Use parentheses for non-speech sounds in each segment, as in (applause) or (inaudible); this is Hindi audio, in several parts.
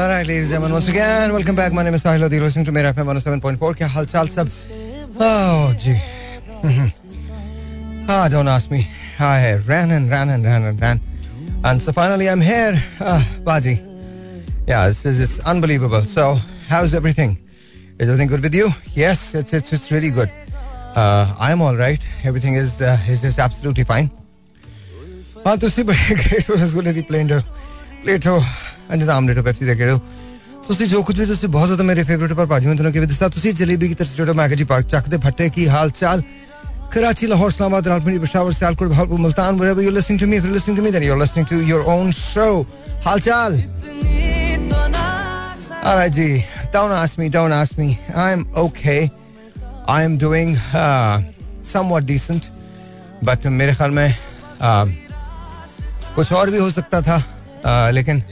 All right, ladies and gentlemen, once again, welcome back. My name is Sahil Odi. Listening to Mera FM 107.4. Kya hal chal sab? Oh, gee. (laughs) ah, don't ask me. I ran and ran and ran and ran. And so finally I'm here. Ah, Baji. Yeah, this is it's unbelievable. So, how's everything? Is everything good with you? Yes, it's it's it's really good. Uh, I'm all right. Everything is uh, is just absolutely fine. Ah, ਤੁਸੀਂ ਬੜੇ ਗ੍ਰੇਟਫੁਲ ਰਸਗੁੱਲੇ ਦੀ ਪਲੇਨ ਪਲੇਟੋ ਪਲੇਟੋ ਅੰਜ ਆਮਲੇਟ ਪੈਪਸੀ ਦੇ ਕਿਹੜੋ ਤੁਸੀਂ ਜੋ ਕੁਝ ਵੀ ਤੁਸੀਂ ਬਹੁਤ ਜ਼ਿਆਦਾ ਮੇਰੇ ਫੇਵਰਿਟ ਪਰ ਭਾਜੀ ਮੈਂ ਤੁਹਾਨੂੰ ਕਿਵੇਂ ਦੱਸਾਂ ਤੁਸੀਂ ਜਲੇਬੀ ਕੀ ਤਰ੍ਹਾਂ ਸਟੇਟੋ ਮੈਂ ਜੀ ਪਾਕ ਚੱਕ ਦੇ ਫੱਟੇ ਕੀ ਹਾਲ ਚਾਲ Karachi, Lahore, Islamabad, Rawalpindi, Peshawar, Sialkot, Bhavalpur, Multan, wherever you're listening to me, if you're listening to me, then you're listening to your own show. Hal chal. All right, G. Don't ask me, don't ask me. I'm okay. I'm doing uh, somewhat decent. But मेरे ख्याल में uh, कुछ और भी हो सकता था uh, लेकिन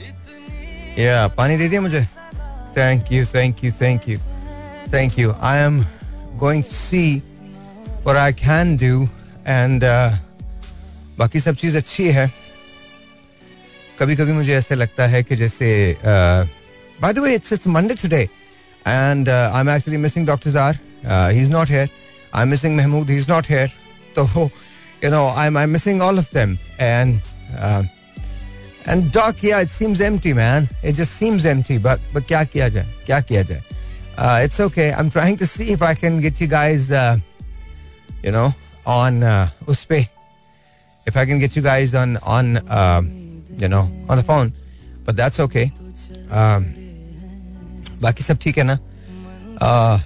या पानी दे दिया मुझे। Thank you thank you thank you thank you I am going to see I can do and uh, बाकी सब चीज़ अच्छी है। कभी कभी मुझे ऐसे लगता है कि जैसे by the way it's it's Monday today and I am actually missing doctor Jar he is not here I am missing Mahmood he is not here तो you know I am I missing all of them and And doc yeah it seems empty man it just seems empty but but क्या किया जाए क्या किया जाए it's okay I am trying to see if I can get you guys you know, on uh, Uspe. If I can get you guys on on um, you know on the phone, but that's okay. Um, बाकी सब ठीक है ना? Uh,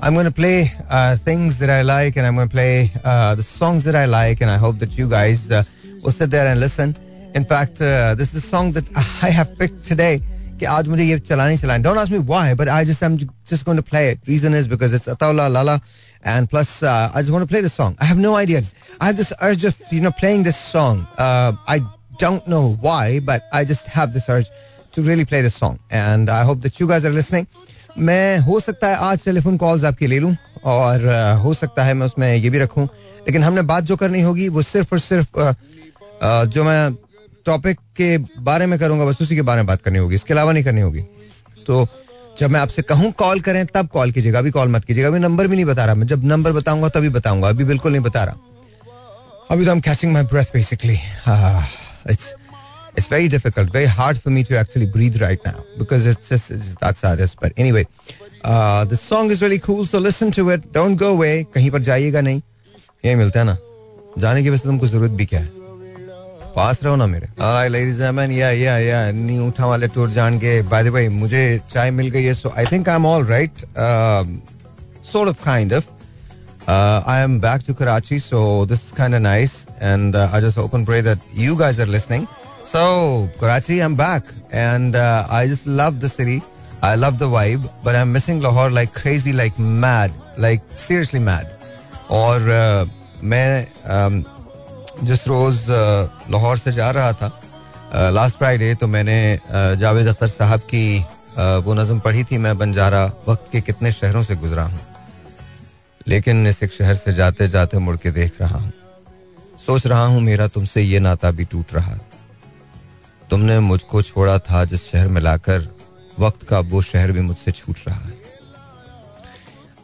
I'm going to play uh, things that I like, and I'm going to play uh, the songs that I like, and I hope that you guys uh, will sit there and listen. In fact, uh, this is the song that I have picked today. कि आज मुझे ये चलानी चलानी Don't ask me why, but I just am just going to play it. Reason is because it's Ataula Lala, and plus uh, I just want to play this song. I have no idea. I have this urge of you know playing this song. Uh, I don't know why, but I just have this urge to really play this song, and I hope that you guys are listening. मैं हो सकता है आज टेलीफोन कॉल्स आपकी ले लूं और uh, हो सकता है मैं उसमें ये भी रखूं लेकिन हमने बात जो करनी होगी वो सिर्फ और सिर्फ uh, uh, जो मैं टॉपिक के बारे में करूँगा, बस उसी के बारे में बात करनी होगी, इसके अलावा नहीं करनी होगी। तो जब मैं आपसे कहूँ कॉल करें, तब कॉल कीजिएगा, अभी कॉल मत कीजिएगा, अभी नंबर भी नहीं बता रहा, मैं जब नंबर बताऊँगा, तभी बताऊँगा, अभी बिल्कुल नहीं बता रहा। अभी तो I am breath basically it's it's very difficult very hard for me to actually breathe right now because it's that's are this पर anyway the song is very cool so listen to it don't go away कहीं पर जाइएगा नहीं, यही मिलता है ना। जाने की वैसे तुमको ज़रूरत भी क्या है? पास रहो ना मेरे लेडीज़ एंड या या या उठा वाले टूर जान के बाय द वे मुझे चाय मिल गई है so I think I am all right sort of kind of uh, I am back to Karachi so this is kind of nice and uh, I just hope and pray that you guys are listening so Karachi I'm back and uh, I just love the city I love the vibe but I'm missing Lahore like crazy like mad like seriously mad और uh, मैं um, जिस रोज लाहौर से जा रहा था लास्ट फ्राइडे तो मैंने जावेद अख्तर साहब की वो नज़म पढ़ी थी, मैं बंजारा वक्त के कितने शहरों से गुजरा हूँ। लेकिन इस एक शहर से जाते जाते मुड़ के देख रहा हूँ। सोच रहा हूँ, मेरा तुमसे ये नाता भी टूट रहा। तुमने मुझको छोड़ा था जिस शहर में लाकर, वक्त का वो शहर भी मुझसे छूट रहा है।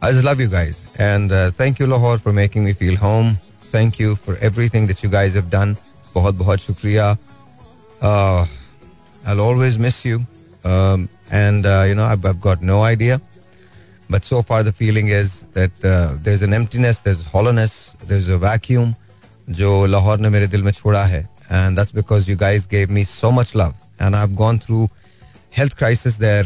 I love you guys and thank you Lahore for making for making me feel home thank you for everything that you guys have done बहुत बहुत शुक्रिया uh, I'll always miss you um, and uh, you know I've, I've got no idea but so far the feeling is that uh, there's an emptiness there's hollowness there's a vacuum जो लाहौर ने मेरे दिल में छोड़ा है and that's because you guys gave me so much love and I've gone through health crisis there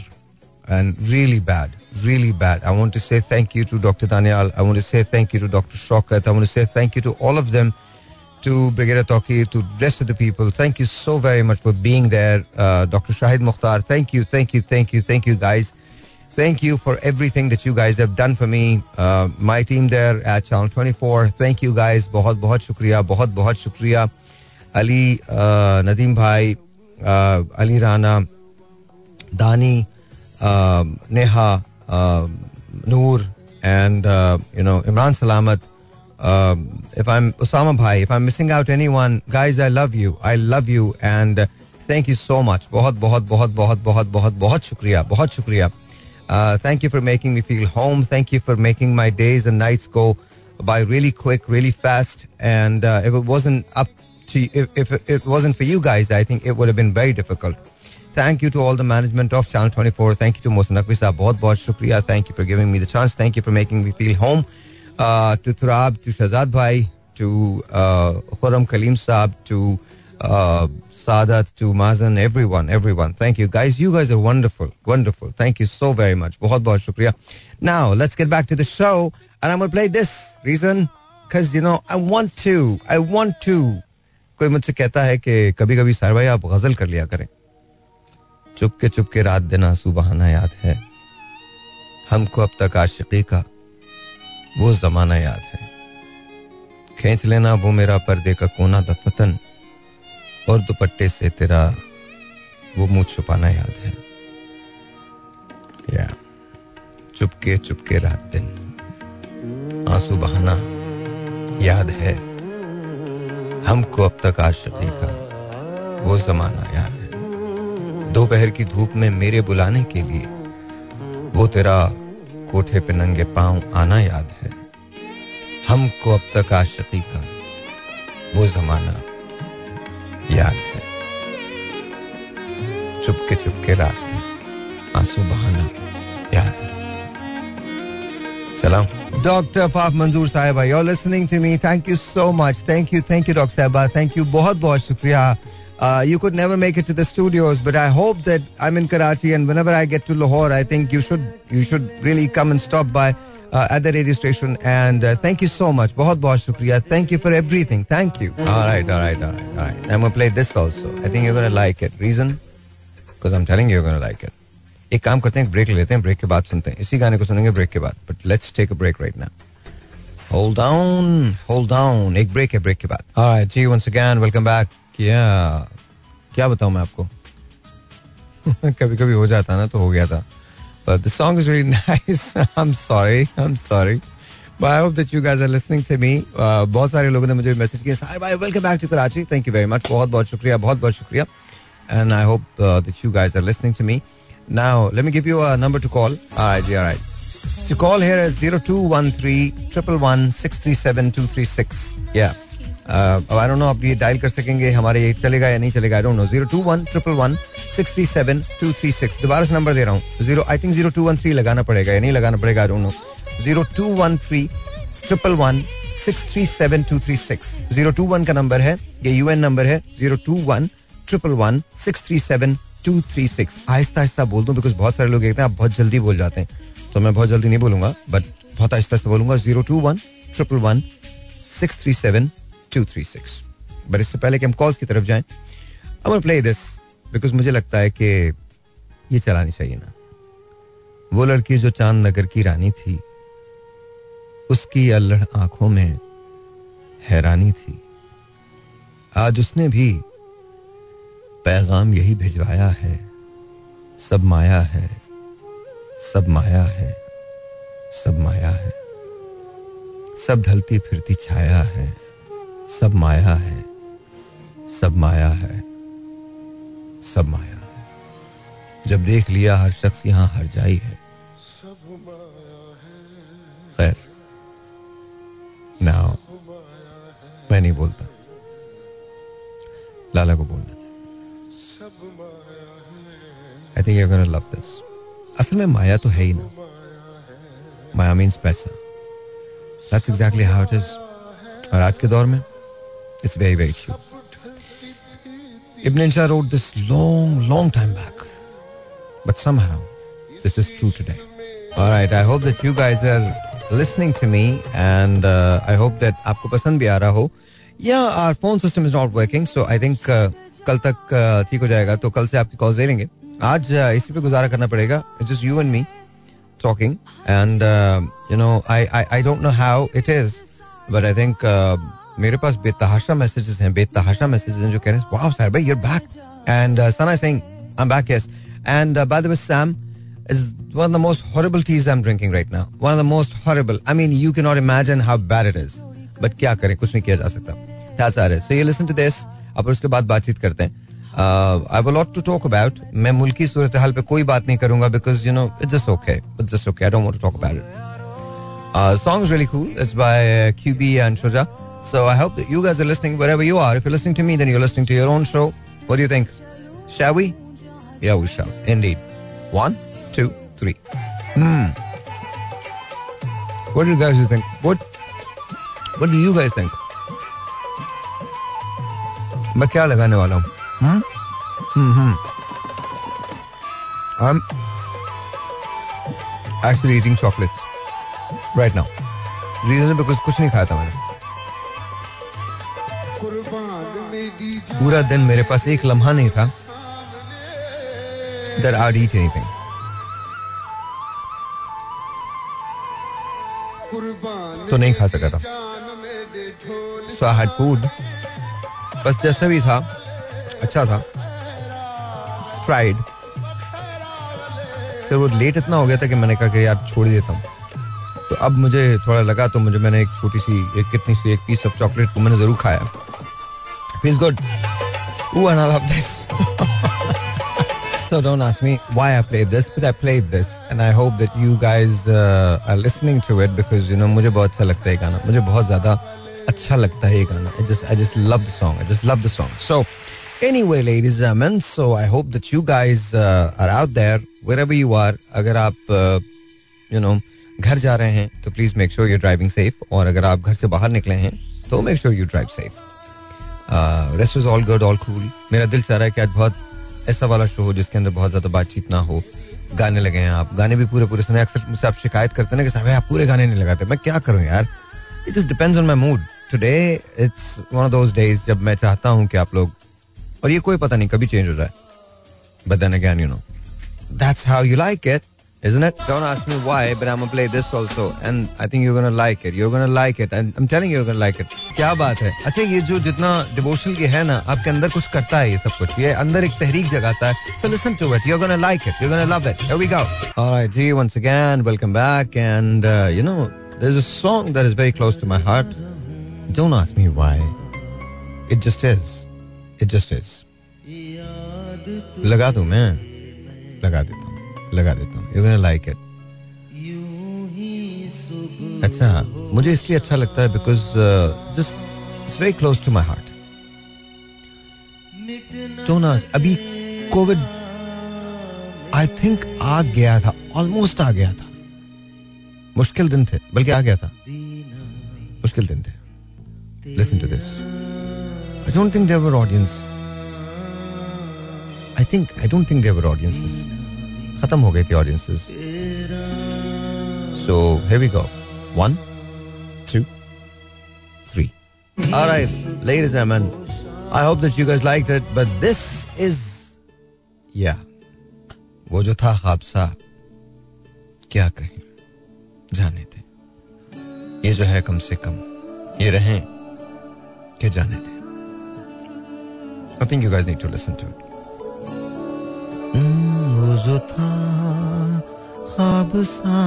and really bad, really bad. I want to say thank you to Dr. Daniel. I want to say thank you to Dr. Shokat. I want to say thank you to all of them, to Brigadier Toki, to rest of the people. Thank you so very much for being there. Uh, Dr. Shahid Mukhtar, thank you, thank you, thank you, thank you guys. Thank you for everything that you guys have done for me. Uh, my team there at Channel 24, thank you guys. बहुत बहुत शुक्रिया, बहुत बहुत शुक्रिया. Ali, uh, Nadeem Bhai, uh, Ali Rana, Dani, uh, Neha, uh, Noor, and uh, you know Imran Salamat. Um, if I'm Osama Bhai, if I'm missing out anyone, guys, I love you. I love you, and uh, thank you so much बहुत बहुत बहुत बहुत बहुत बहुत बहुत शुक्रिया बहुत शुक्रिया thank you for making me feel home thank you for making my days and nights go by really quick, really fast. And uh, if it wasn't up to, if, if it wasn't for you guys, I think it would have been very difficult. Thank you to all the management of Channel 24. Thank you to Mohsen Naqvi sahab. बहुत बहुत शुक्रिया. Thank you for giving me the chance. Thank you for making me feel home. Uh, to Turab, to Shazad Bhai, to uh, Khurram Kaleem sahab, to uh, Sadat, to Mazan, everyone, everyone. Thank you guys. You guys are wonderful, wonderful. Thank you so very much. बहुत बहुत शुक्रिया. Now let's get back to the show, and I'm gonna play this reason because you know I want to, I want to. कोई मुझसे कहता है कि कभी कभी सर भाई आप गज़ल कर लिया करें चुपके चुपके रात दिन आँसू बहाना याद है। हमको अब तक आशिकी का वो जमाना याद है। खींच लेना वो मेरा पर्दे का कोना दफतन और दुपट्टे से तेरा वो मुँह छुपाना याद है। या, चुपके चुपके रात दिन आँसू बहाना याद है। हमको अब तक आशिकी का वो जमाना याद है। दोपहर की धूप में मेरे बुलाने के लिए वो तेरा कोठे पे नंगे पाँव आना याद है। हमको अब तक आशिकी का वो जमाना याद है। चुपके चुपके रात में आँसू बहाना याद है। चलाऊं? डॉक्टर फाफ मंजूर साहिबा you are listening to me? Thank you so much thank you thank you doctor साहिबा। थैंक यू बहुत बहुत शुक्रिया। Uh, you could never make it to the studios, but I hope that I'm in Karachi, and whenever I get to Lahore, I think you should you should really come and stop by uh, at the radio station. And uh, thank you so much. बहुत बहुत शुक्रिया. Thank you for everything. Thank you. All right, all right, all right, all right. I'm gonna play this also. I think you're gonna like it. Reason? Because I'm telling you, you're gonna like it. एक काम करते हैं ब्रेक लेते हैं ब्रेक के बाद सुनते हैं इसी गाने को सुनेंगे ब्रेक के बाद but let's take a break right now hold down hold down एक ब्रेक है ब्रेक के बाद ऑलराइट जी वंस अगेन वेलकम बैक क्या? क्या बताऊँ मैं आपको? (laughs) कभी कभी हो जाता ना तो हो गया था। But the song is very nice I am sorry I am sorry but I hope that you guys are listening बहुत सारे लोगों ने मुझे मैसेज किया सर भाई welcome back to Karachi thank you very much बहुत बहुत शुक्रिया, बहुत बहुत शुक्रिया. And I hope that you guys are listening to me now let me give you a number to call I ji alright to call here is 0213 111 637 या. आई डोंट नो आप ये डायल कर सकेंगे, हमारे ये चलेगा या नहीं चलेगा I don't know zero two one triple one six three seven two three six दोबारा से नंबर दे रहा हूँ. Zero I think zero two one three लगाना पड़ेगा या नहीं लगाना पड़ेगा I don't know zero two one three triple one six three seven two three six zero two one का नंबर है, ये यूएन नंबर है zero two one triple one six three seven two three six आहिस्ता आहिस्ता बोल दूँ बिकॉज़ बहुत सारे लोग देखते हैं, आप बहुत जल्दी बोल जाते हैं। तो मैं बहुत जल्दी नहीं बोलूँगा बट बहुत आहिस्ता आहिस्ता बोलूँगा zero two one triple one six three seven two three six but इससे पहले कि हम कॉल्स की तरफ़ जाएँ आई प्ले दिस बिकॉज़ मुझे लगता है कि ये चलानी चाहिए ना। वो लड़की जो चाँद नगर की रानी थी, उसकी अल्लड़ आँखों में हैरानी थी। आज उसने भी पैगाम यही भिजवाया है, सब माया है, सब माया है, सब माया है, सब ढलती फिरती छाया है। सब माया है। सब माया है। सब माया है। जब देख लिया हर शख्स यहाँ हर जाई है। खैर नाउ मैं नहीं बोलता। लाला को बोलना। I think you love this असल में माया तो है ही ना। माया मीन्स पैसा। That's exactly how it is और आज के दौर में It's very, very true. Ibn Insha wrote this long, long time back. But somehow, this is true today. All right, I hope that you guys are listening to me and uh, I hope that आपको पसंद भी आ रहा हो Yeah, our phone system is not working, so I think uh, कल तक uh, ठीक हो जाएगा तो कल से आपकी कॉल ले लेंगे आज uh, इसी पे गुजारा करना पड़ेगा it's just you and me talking and you know I I I don't know how it is but I think मेरे पास बेतहाशा मैसेजेस हैं बेतहाशा मैसेजेस हैं जो कह रहे हैं वाओ सर भाई you are back and Sana saying I am back yes and by the way Sam is one of the most horrible teas I'm drinking right now. One of the most horrible. I mean, you cannot imagine how bad it is. But क्या करें? कुछ नहीं किया जा सकता। It is. So you listen to this. अब उसके बाद बातचीत करते हैं। I will lot to talk about मैं मुल्की सूरत हाल पे कोई बात नहीं करूँगा because you know it's just okay it's just okay I don't want to talk about it song really cool it's by QB and Shuja So I hope that you guys are listening wherever you are. If you're listening to me, then you're listening to your own show. What do you think? Shall we? Yeah, we shall. Indeed. One, two, three. Hmm. What do you guys think? What What do you guys think? मैं क्या लगाने वाला हूँ हम्म हम्म I'm actually eating chocolates right now. Reason because कुछ नहीं खाया था मैंने पूरा दिन मेरे पास एक लम्हा नहीं था। that I'd eat anything. तो नहीं खा सका था। सो आई हैड फ़ूड बस जैसा भी था अच्छा था। फ्राइड फिर वो लेट इतना हो गया था कि मैंने कहा कि यार छोड़ देता हूँ। तो अब मुझे थोड़ा लगा तो मुझे मैंने एक छोटी सी, एक कितनी सी, एक पीस ऑफ़ चॉकलेट को मैंने ज़रूर खाया। Feels good Ooh, and I love this. (laughs) so don't ask me why I played this, but I played this, and I hope that you guys uh, are listening to it because you know मुझे बहुत अच्छा लगता है ये गाना मुझे बहुत ज्यादा अच्छा लगता है ये गाना I just I just love the song I just love the song so anyway ladies and gentlemen so I hope that you guys uh, are out there wherever you are अगर आप uh, you know घर जा रहे हैं तो please make sure you driving safe और अगर आप घर से बाहर निकले हैं तो make sure you drive safe rest is all good all cool मेरा दिल चाह रहा है कि आज बहुत ऐसा वाला शो हो जिसके अंदर बहुत ज़्यादा बातचीत ना हो। गाने लगे हैं आप। गाने भी पूरे पूरे सुने अक्सर मुझसे आप शिकायत करते ना कि सर भाई आप पूरे गाने नहीं लगाते। मैं क्या करूँ यार? It just depends on my mood today it's one of those days जब मैं चाहता हूँ कि आप लोग और ये कोई पता नहीं, कभी चेंज हो रहा है but then again you know that's how you like it isn't it? Don't ask me why, but I'm gonna play this also, and I think you're gonna like it. You're gonna like it, and I'm telling you, you're gonna like it. क्या बात है अच्छा ये जो जितना डिवोशनल की है ना आपके अंदर कुछ करता है ये सब कुछ ये अंदर एक तहरीक जगाता है so listen to it you're gonna like it you're gonna love it here we go all right G once again welcome back and uh, you know there's a song that is very close to my heart don't ask me why it just is it just is लगा दूँ मैं लगा देता हूँ लगा देता हूँ। लाइक इट अच्छा मुझे इसलिए अच्छा लगता है because just very close to my heart तो ना, अभी कोविड आई थिंक आ गया था ऑलमोस्ट आ गया था। मुश्किल दिन थे, बल्कि आ गया था। मुश्किल दिन थे। Listen to this I don't think there are audience I think I don't think there are audiences खत्म हो गई थी audiences so here we go one two three Alright, ladies and gentlemen, I hope that you guys liked it, but this is, yeah, वो जो था ख्वाब क्या कहें जाने थे ये जो है कम से कम ये रहें कि जाने थे I think you guys need to listen to it. जो था ख्वाब सा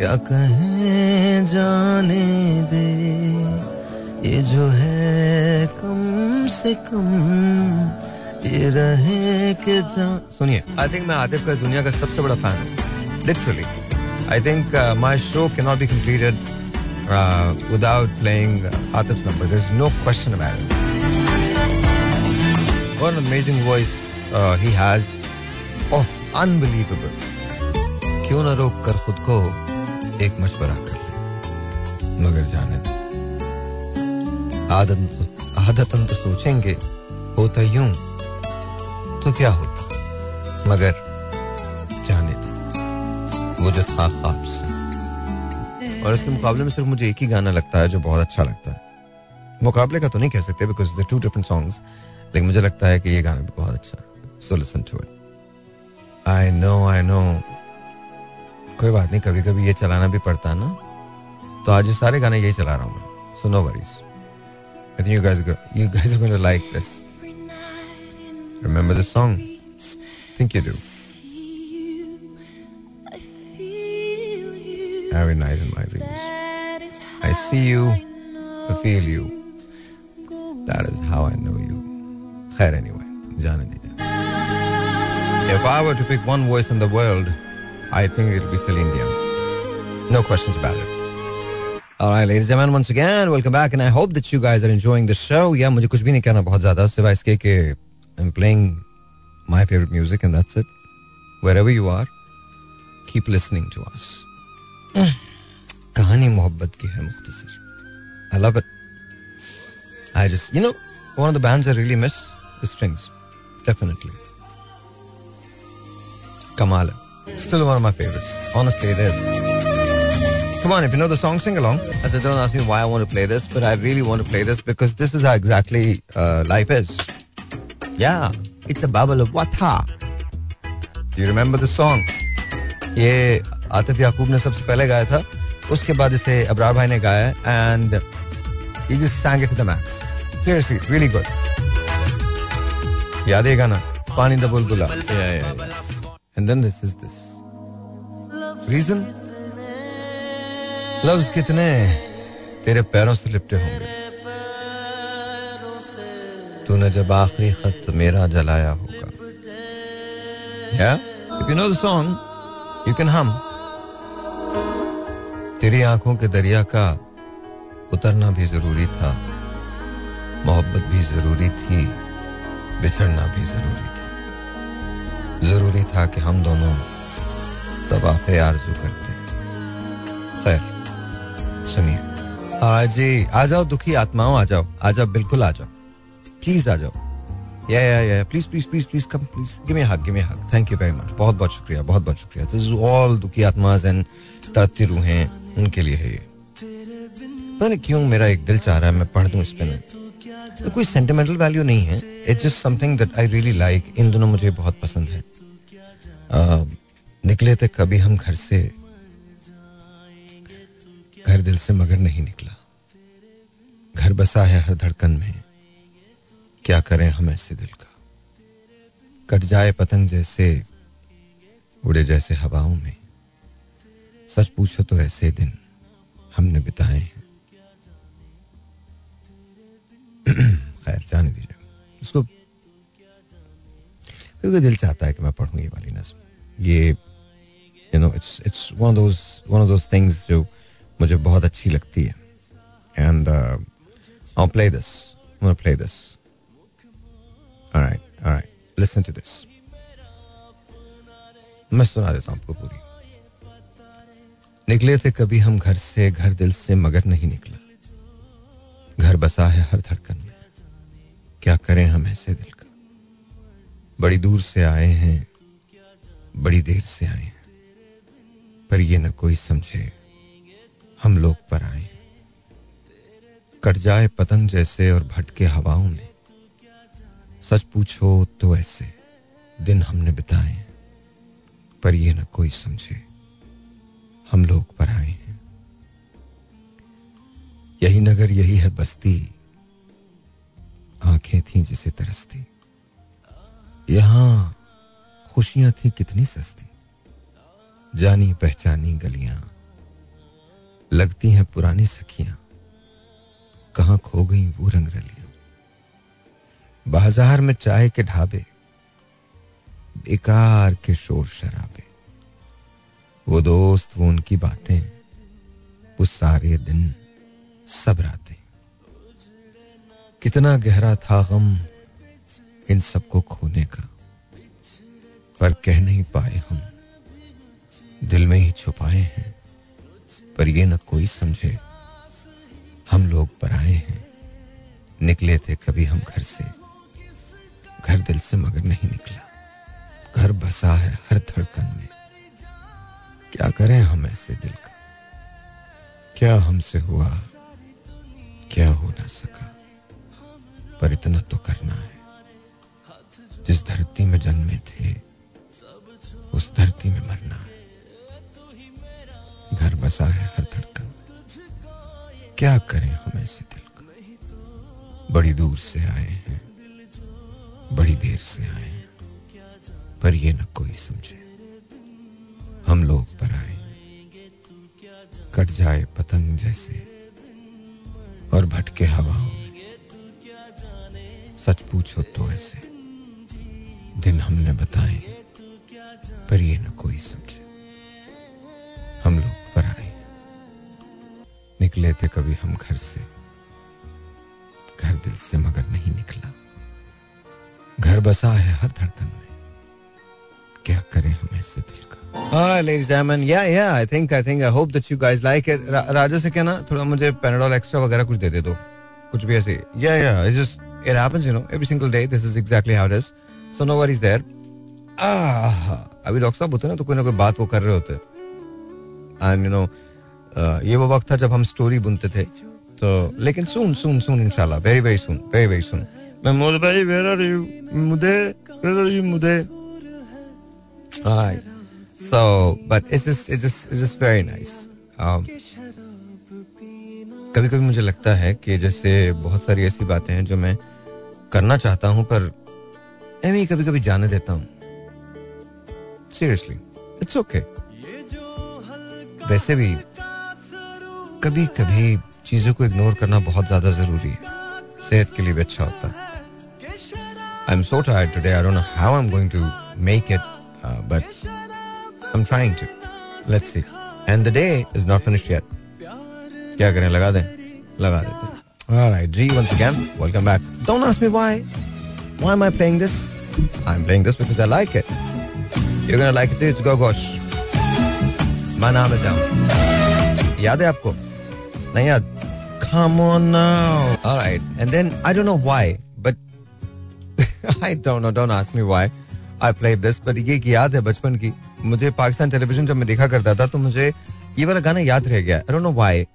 या कहें जाने दे ये जो है कम से कम ये रहे के जा सुनिए आई थिंक मैं आतिफ का दुनिया का सबसे बड़ा फ़ैन हूँ literally I think my show can not be completed without playing Atif number there is no question about it What an amazing voice uh, he Of unbelievable. क्यों ना रोक कर खुद को एक मशवरा कर ले? मगर जाने दे। आदत आदतन तो सोचेंगे, होता यूँ तो क्या होता? मगर जाने दे। वो जो था ख्वाब से और इसके मुकाबले में सिर्फ़ मुझे एक ही गाना लगता है जो बहुत अच्छा लगता है। मुकाबले का तो नहीं कह सकते बिकॉज़ टू डिफरेंट सॉन्ग्स लेकिन मुझे लगता है कि ये गाना भी बहुत अच्छा so listen to it I know I know कोई बात नहीं कभी कभी ये चलाना भी पड़ता है ना। तो आज सारे गाने यही चला रहा हूँ मैं। So no worries you guys you guys are to like this remember the song think you do Every night in my dreams, I see you, I, feel you. That is how I know you. Khair anyway, Janadi. If I were to pick one voice in the world, I think it would be Celine Dion. No questions about it. All right, ladies and gentlemen, once again, welcome back, and I hope that you guys are enjoying the show. Yeah, मुझे कुछ भी नहीं कहना बहुत ज़्यादा सिवाय इसके कि I'm playing my favorite music and that's it. Wherever you are, keep listening to us. (clears throat) कहानी मोहब्बत की है मुख्तसर I love it. I just, you know, one of the bands I really miss, The Strings. Definitely. Kamal. Still one of my favorites. Honestly, it is. Come on, if you know the song, sing along. As I don't ask me why I want to play this, but I really want to play this because this is how exactly uh, life is. Yeah, it's a bubble of wata. Do you remember the song? ये आतिफ याकूब ने सबसे पहले गाया था उसके बाद इसे अबरार भाई ने गाया and he just sang it to the max. Seriously, really good. याद है गाना पानी द बुलबुला yeah, yeah. And then this is लफ्ज कितने तेरे पैरों से लिपटे होंगे तूने जब आखिरी खत मेरा जलाया होगा Yeah? If you know the song, you can hum. तेरी आँखों के दरिया का उतरना भी ज़रूरी था मोहब्बत भी ज़रूरी थी बिछड़ना भी ज़रूरी था ज़रूरी था कि हम दोनों तबाफे आरज़ू करते खैर, सुनिए। हाँ जी, आ जाओ, दुखी आत्माओं, आ जाओ। आ जाओ, बिल्कुल आ जाओ। प्लीज़ आ जाओ। Yeah yeah yeah, please please please please come please give me hug give me hug thank you very much बहुत बहुत शुक्रिया, बहुत बहुत शुक्रिया। दिस इज़ ऑल दुखी आत्माज एंड तड़पती रूहें, उनके लिए है ये। पता नहीं क्यों मेरा एक दिल चाह रहा है, मैं पढ़ दूँ इस पे में तो कोई सेंटिमेंटल वैल्यू नहीं है. It's just something that I really like in दोनों मुझे बहुत पसंद है. Uh, निकले थे कभी हम घर से. घर दिल से मगर नहीं निकला. घर बसा है हर धड़कन में. क्या करें हम ऐसे दिल का? कट जाए पतंग जैसे उड़े जैसे हवाओं में. सच पूछो तो ऐसे दिन हमने बिताए (clears throat) खैर, जाने दीजिए। उसको क्योंकि दिल चाहता है कि मैं पढ़ूं ये वाली नज्म ये you know it's it's one one of those things जो मुझे बहुत अच्छी लगती है। And I play this play this मैं सुना देता हूँ आपको पूरी। निकले थे कभी हम घर से, घर दिल से मगर नहीं निकला। घर बसा है हर धड़कन में। क्या करें हम ऐसे दिल का? बड़ी दूर से आए हैं, बड़ी देर से आए हैं। पर ये न कोई समझे, हम लोग पर आए कट जाए पतंग जैसे और भटके हवाओं में। सच पूछो तो ऐसे दिन हमने बिताए पर ये न कोई समझे, हम लोग नगर यही है बस्ती, आँखें थी जिसे तरसती। यहाँ खुशियाँ थी कितनी सस्ती। जानी पहचानी गलियाँ, लगती हैं पुरानी सखियाँ। कहाँ खो गई वो रंग रलियाँ बाज़ार में चाय के ढाबे, बेकार के शोर शराबे। वो दोस्त, वो उनकी बातें, वो सारे दिन। सब रातें। कितना गहरा था गम इन सबको खोने का। पर कह नहीं पाए हम। दिल में ही छुपाए हैं। पर ये न कोई समझे। हम लोग पर आए हैं। निकले थे कभी हम घर से। घर दिल से मगर नहीं निकला। घर बसा है हर धड़कन में। क्या करें हम ऐसे दिल का? क्या हमसे हुआ? क्या हो ना सका? पर इतना तो करना है। जिस धरती में जन्मे थे, उस धरती में मरना है। घर बसा है हर धड़कन। क्या करें हम ऐसे दिल का? बड़ी दूर से आए हैं, बड़ी देर से आए हैं। पर ये न कोई समझे। हम लोग पर आए कट जाए पतंग जैसे भटके हवाओं सच पूछो तो ऐसे दिन हमने बताए, पर ये न कोई समझे। हम लोग पर आए। निकले थे कभी हम घर से। घर दिल से मगर नहीं निकला। घर बसा है हर धड़कन में। क्या करें हम ऐसे दिल का? हाँ, राजा से कहना, थोड़ा मुझे पेनाडोल एक्स्ट्रा वगैरह कुछ दे दे दो। कुछ भी ऐसे। Yeah yeah it just it happens you know every single day this is exactly how it so no were there ah, अभी डॉक्टर साहब होते ना तो कोई ना कोई बात वो कर रहे होते एंड यू नो ये वो वक्त था जब हम स्टोरी बुनते थे। तो लेकिन सुन सुन सुन इंशाल्लाह very very soon very very soon Mahmood भाई वेयर आर यू मुदे वेयर आर यू मुदे? Hi So, but it's just it's just it's just very nice. Um, कभी कभी मुझे लगता है कि जैसे बहुत सारी ऐसी बातें हैं जो मैं करना चाहता हूँ पर एवं कभी कभी जाने देता हूँ। सीरियसली इट्स ओके वैसे भी कभी कभी चीज़ों को इग्नोर करना बहुत ज़्यादा ज़रूरी है। सेहत के लिए भी अच्छा होता है। I am so tired today I don't know how I am going to make it but I am trying to let's see and the day is not finished yet क्या करें लगा दें लगा देते हैं Alright, G, once again, welcome back. Don't ask me why. Why am I playing this? I'm playing this because I like it. You're gonna like it too. It's Go Gosh. My नाम है Dam. याद है आपको? नहीं याद? Come on now. Alright, and then I don't know why, but (laughs) I don't know. Don't ask me why I played this, but ये एक याद है बचपन की. मुझे पाकिस्तान टेलीविज़न जब मैं देखा करता था तो मुझे ये वाला गाना याद रह गया. I don't know why.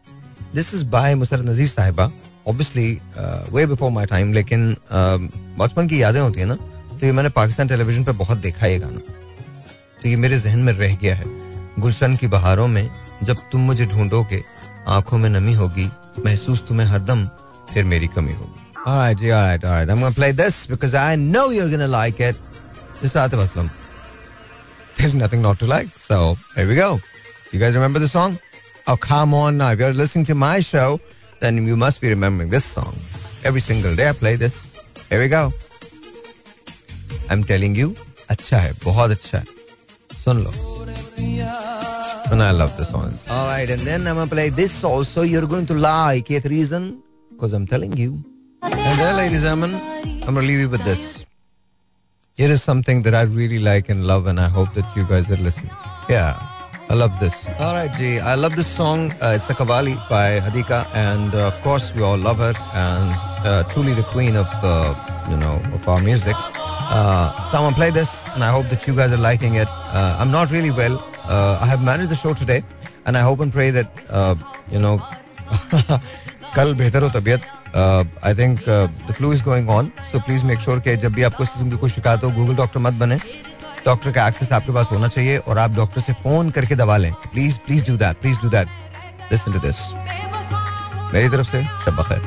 This is by Musarrat Nazir साहिबा obviously way before my time लेकिन uh, बचपन की यादें होती है ना तो ये मैंने पाकिस्तान टेलीविज़न पे बहुत देखा ये गाना तो ये मेरे जहन में रह गया है गुलशन की बहारों में जब तुम मुझे ढूंढोगे आँखों में नमी होगी महसूस तुम्हें हरदम फिर मेरी कमी होगी Alright, G, alright, alright. I'm gonna play this because I know you're gonna like it. Is Atif Aslam. There's nothing not to like. So here we go. You guys remember the song? Oh, come on now. If you're listening to my show, then you must be remembering this song. Every single day I play this. Here we go. I'm telling you, अच्छा है, बहुत अच्छा है. सुन लो. And I love this song. All right, and then I'm gonna play this also. You're going to like it. Reason? Because I'm telling you. And then, ladies and gentlemen, I'm gonna leave you with this. It is something that I really like and love, and I hope that you guys are listening. Yeah. I love this. All right, G. I love this song. Uh, it's a Kavali by Hadika, and uh, of course we all love her, and uh, truly the queen of uh, you know of our music. Uh, so I'm gonna play this, and I hope that you guys are liking it. Uh, I'm not really well. Uh, I have managed the show today, and I hope and pray that uh, you know (laughs) कल बेहतर हो तबीयत I think the flu is going on so please make sure कि जब भी आपको इस किस्म की कोई शिकायत हो गूगल डॉक्टर मत बने। डॉक्टर का एक्सेस आपके पास होना चाहिए और आप डॉक्टर से फ़ोन करके दवा लें। Please please do that please do that listen to this मेरी तरफ़ से शब बखैर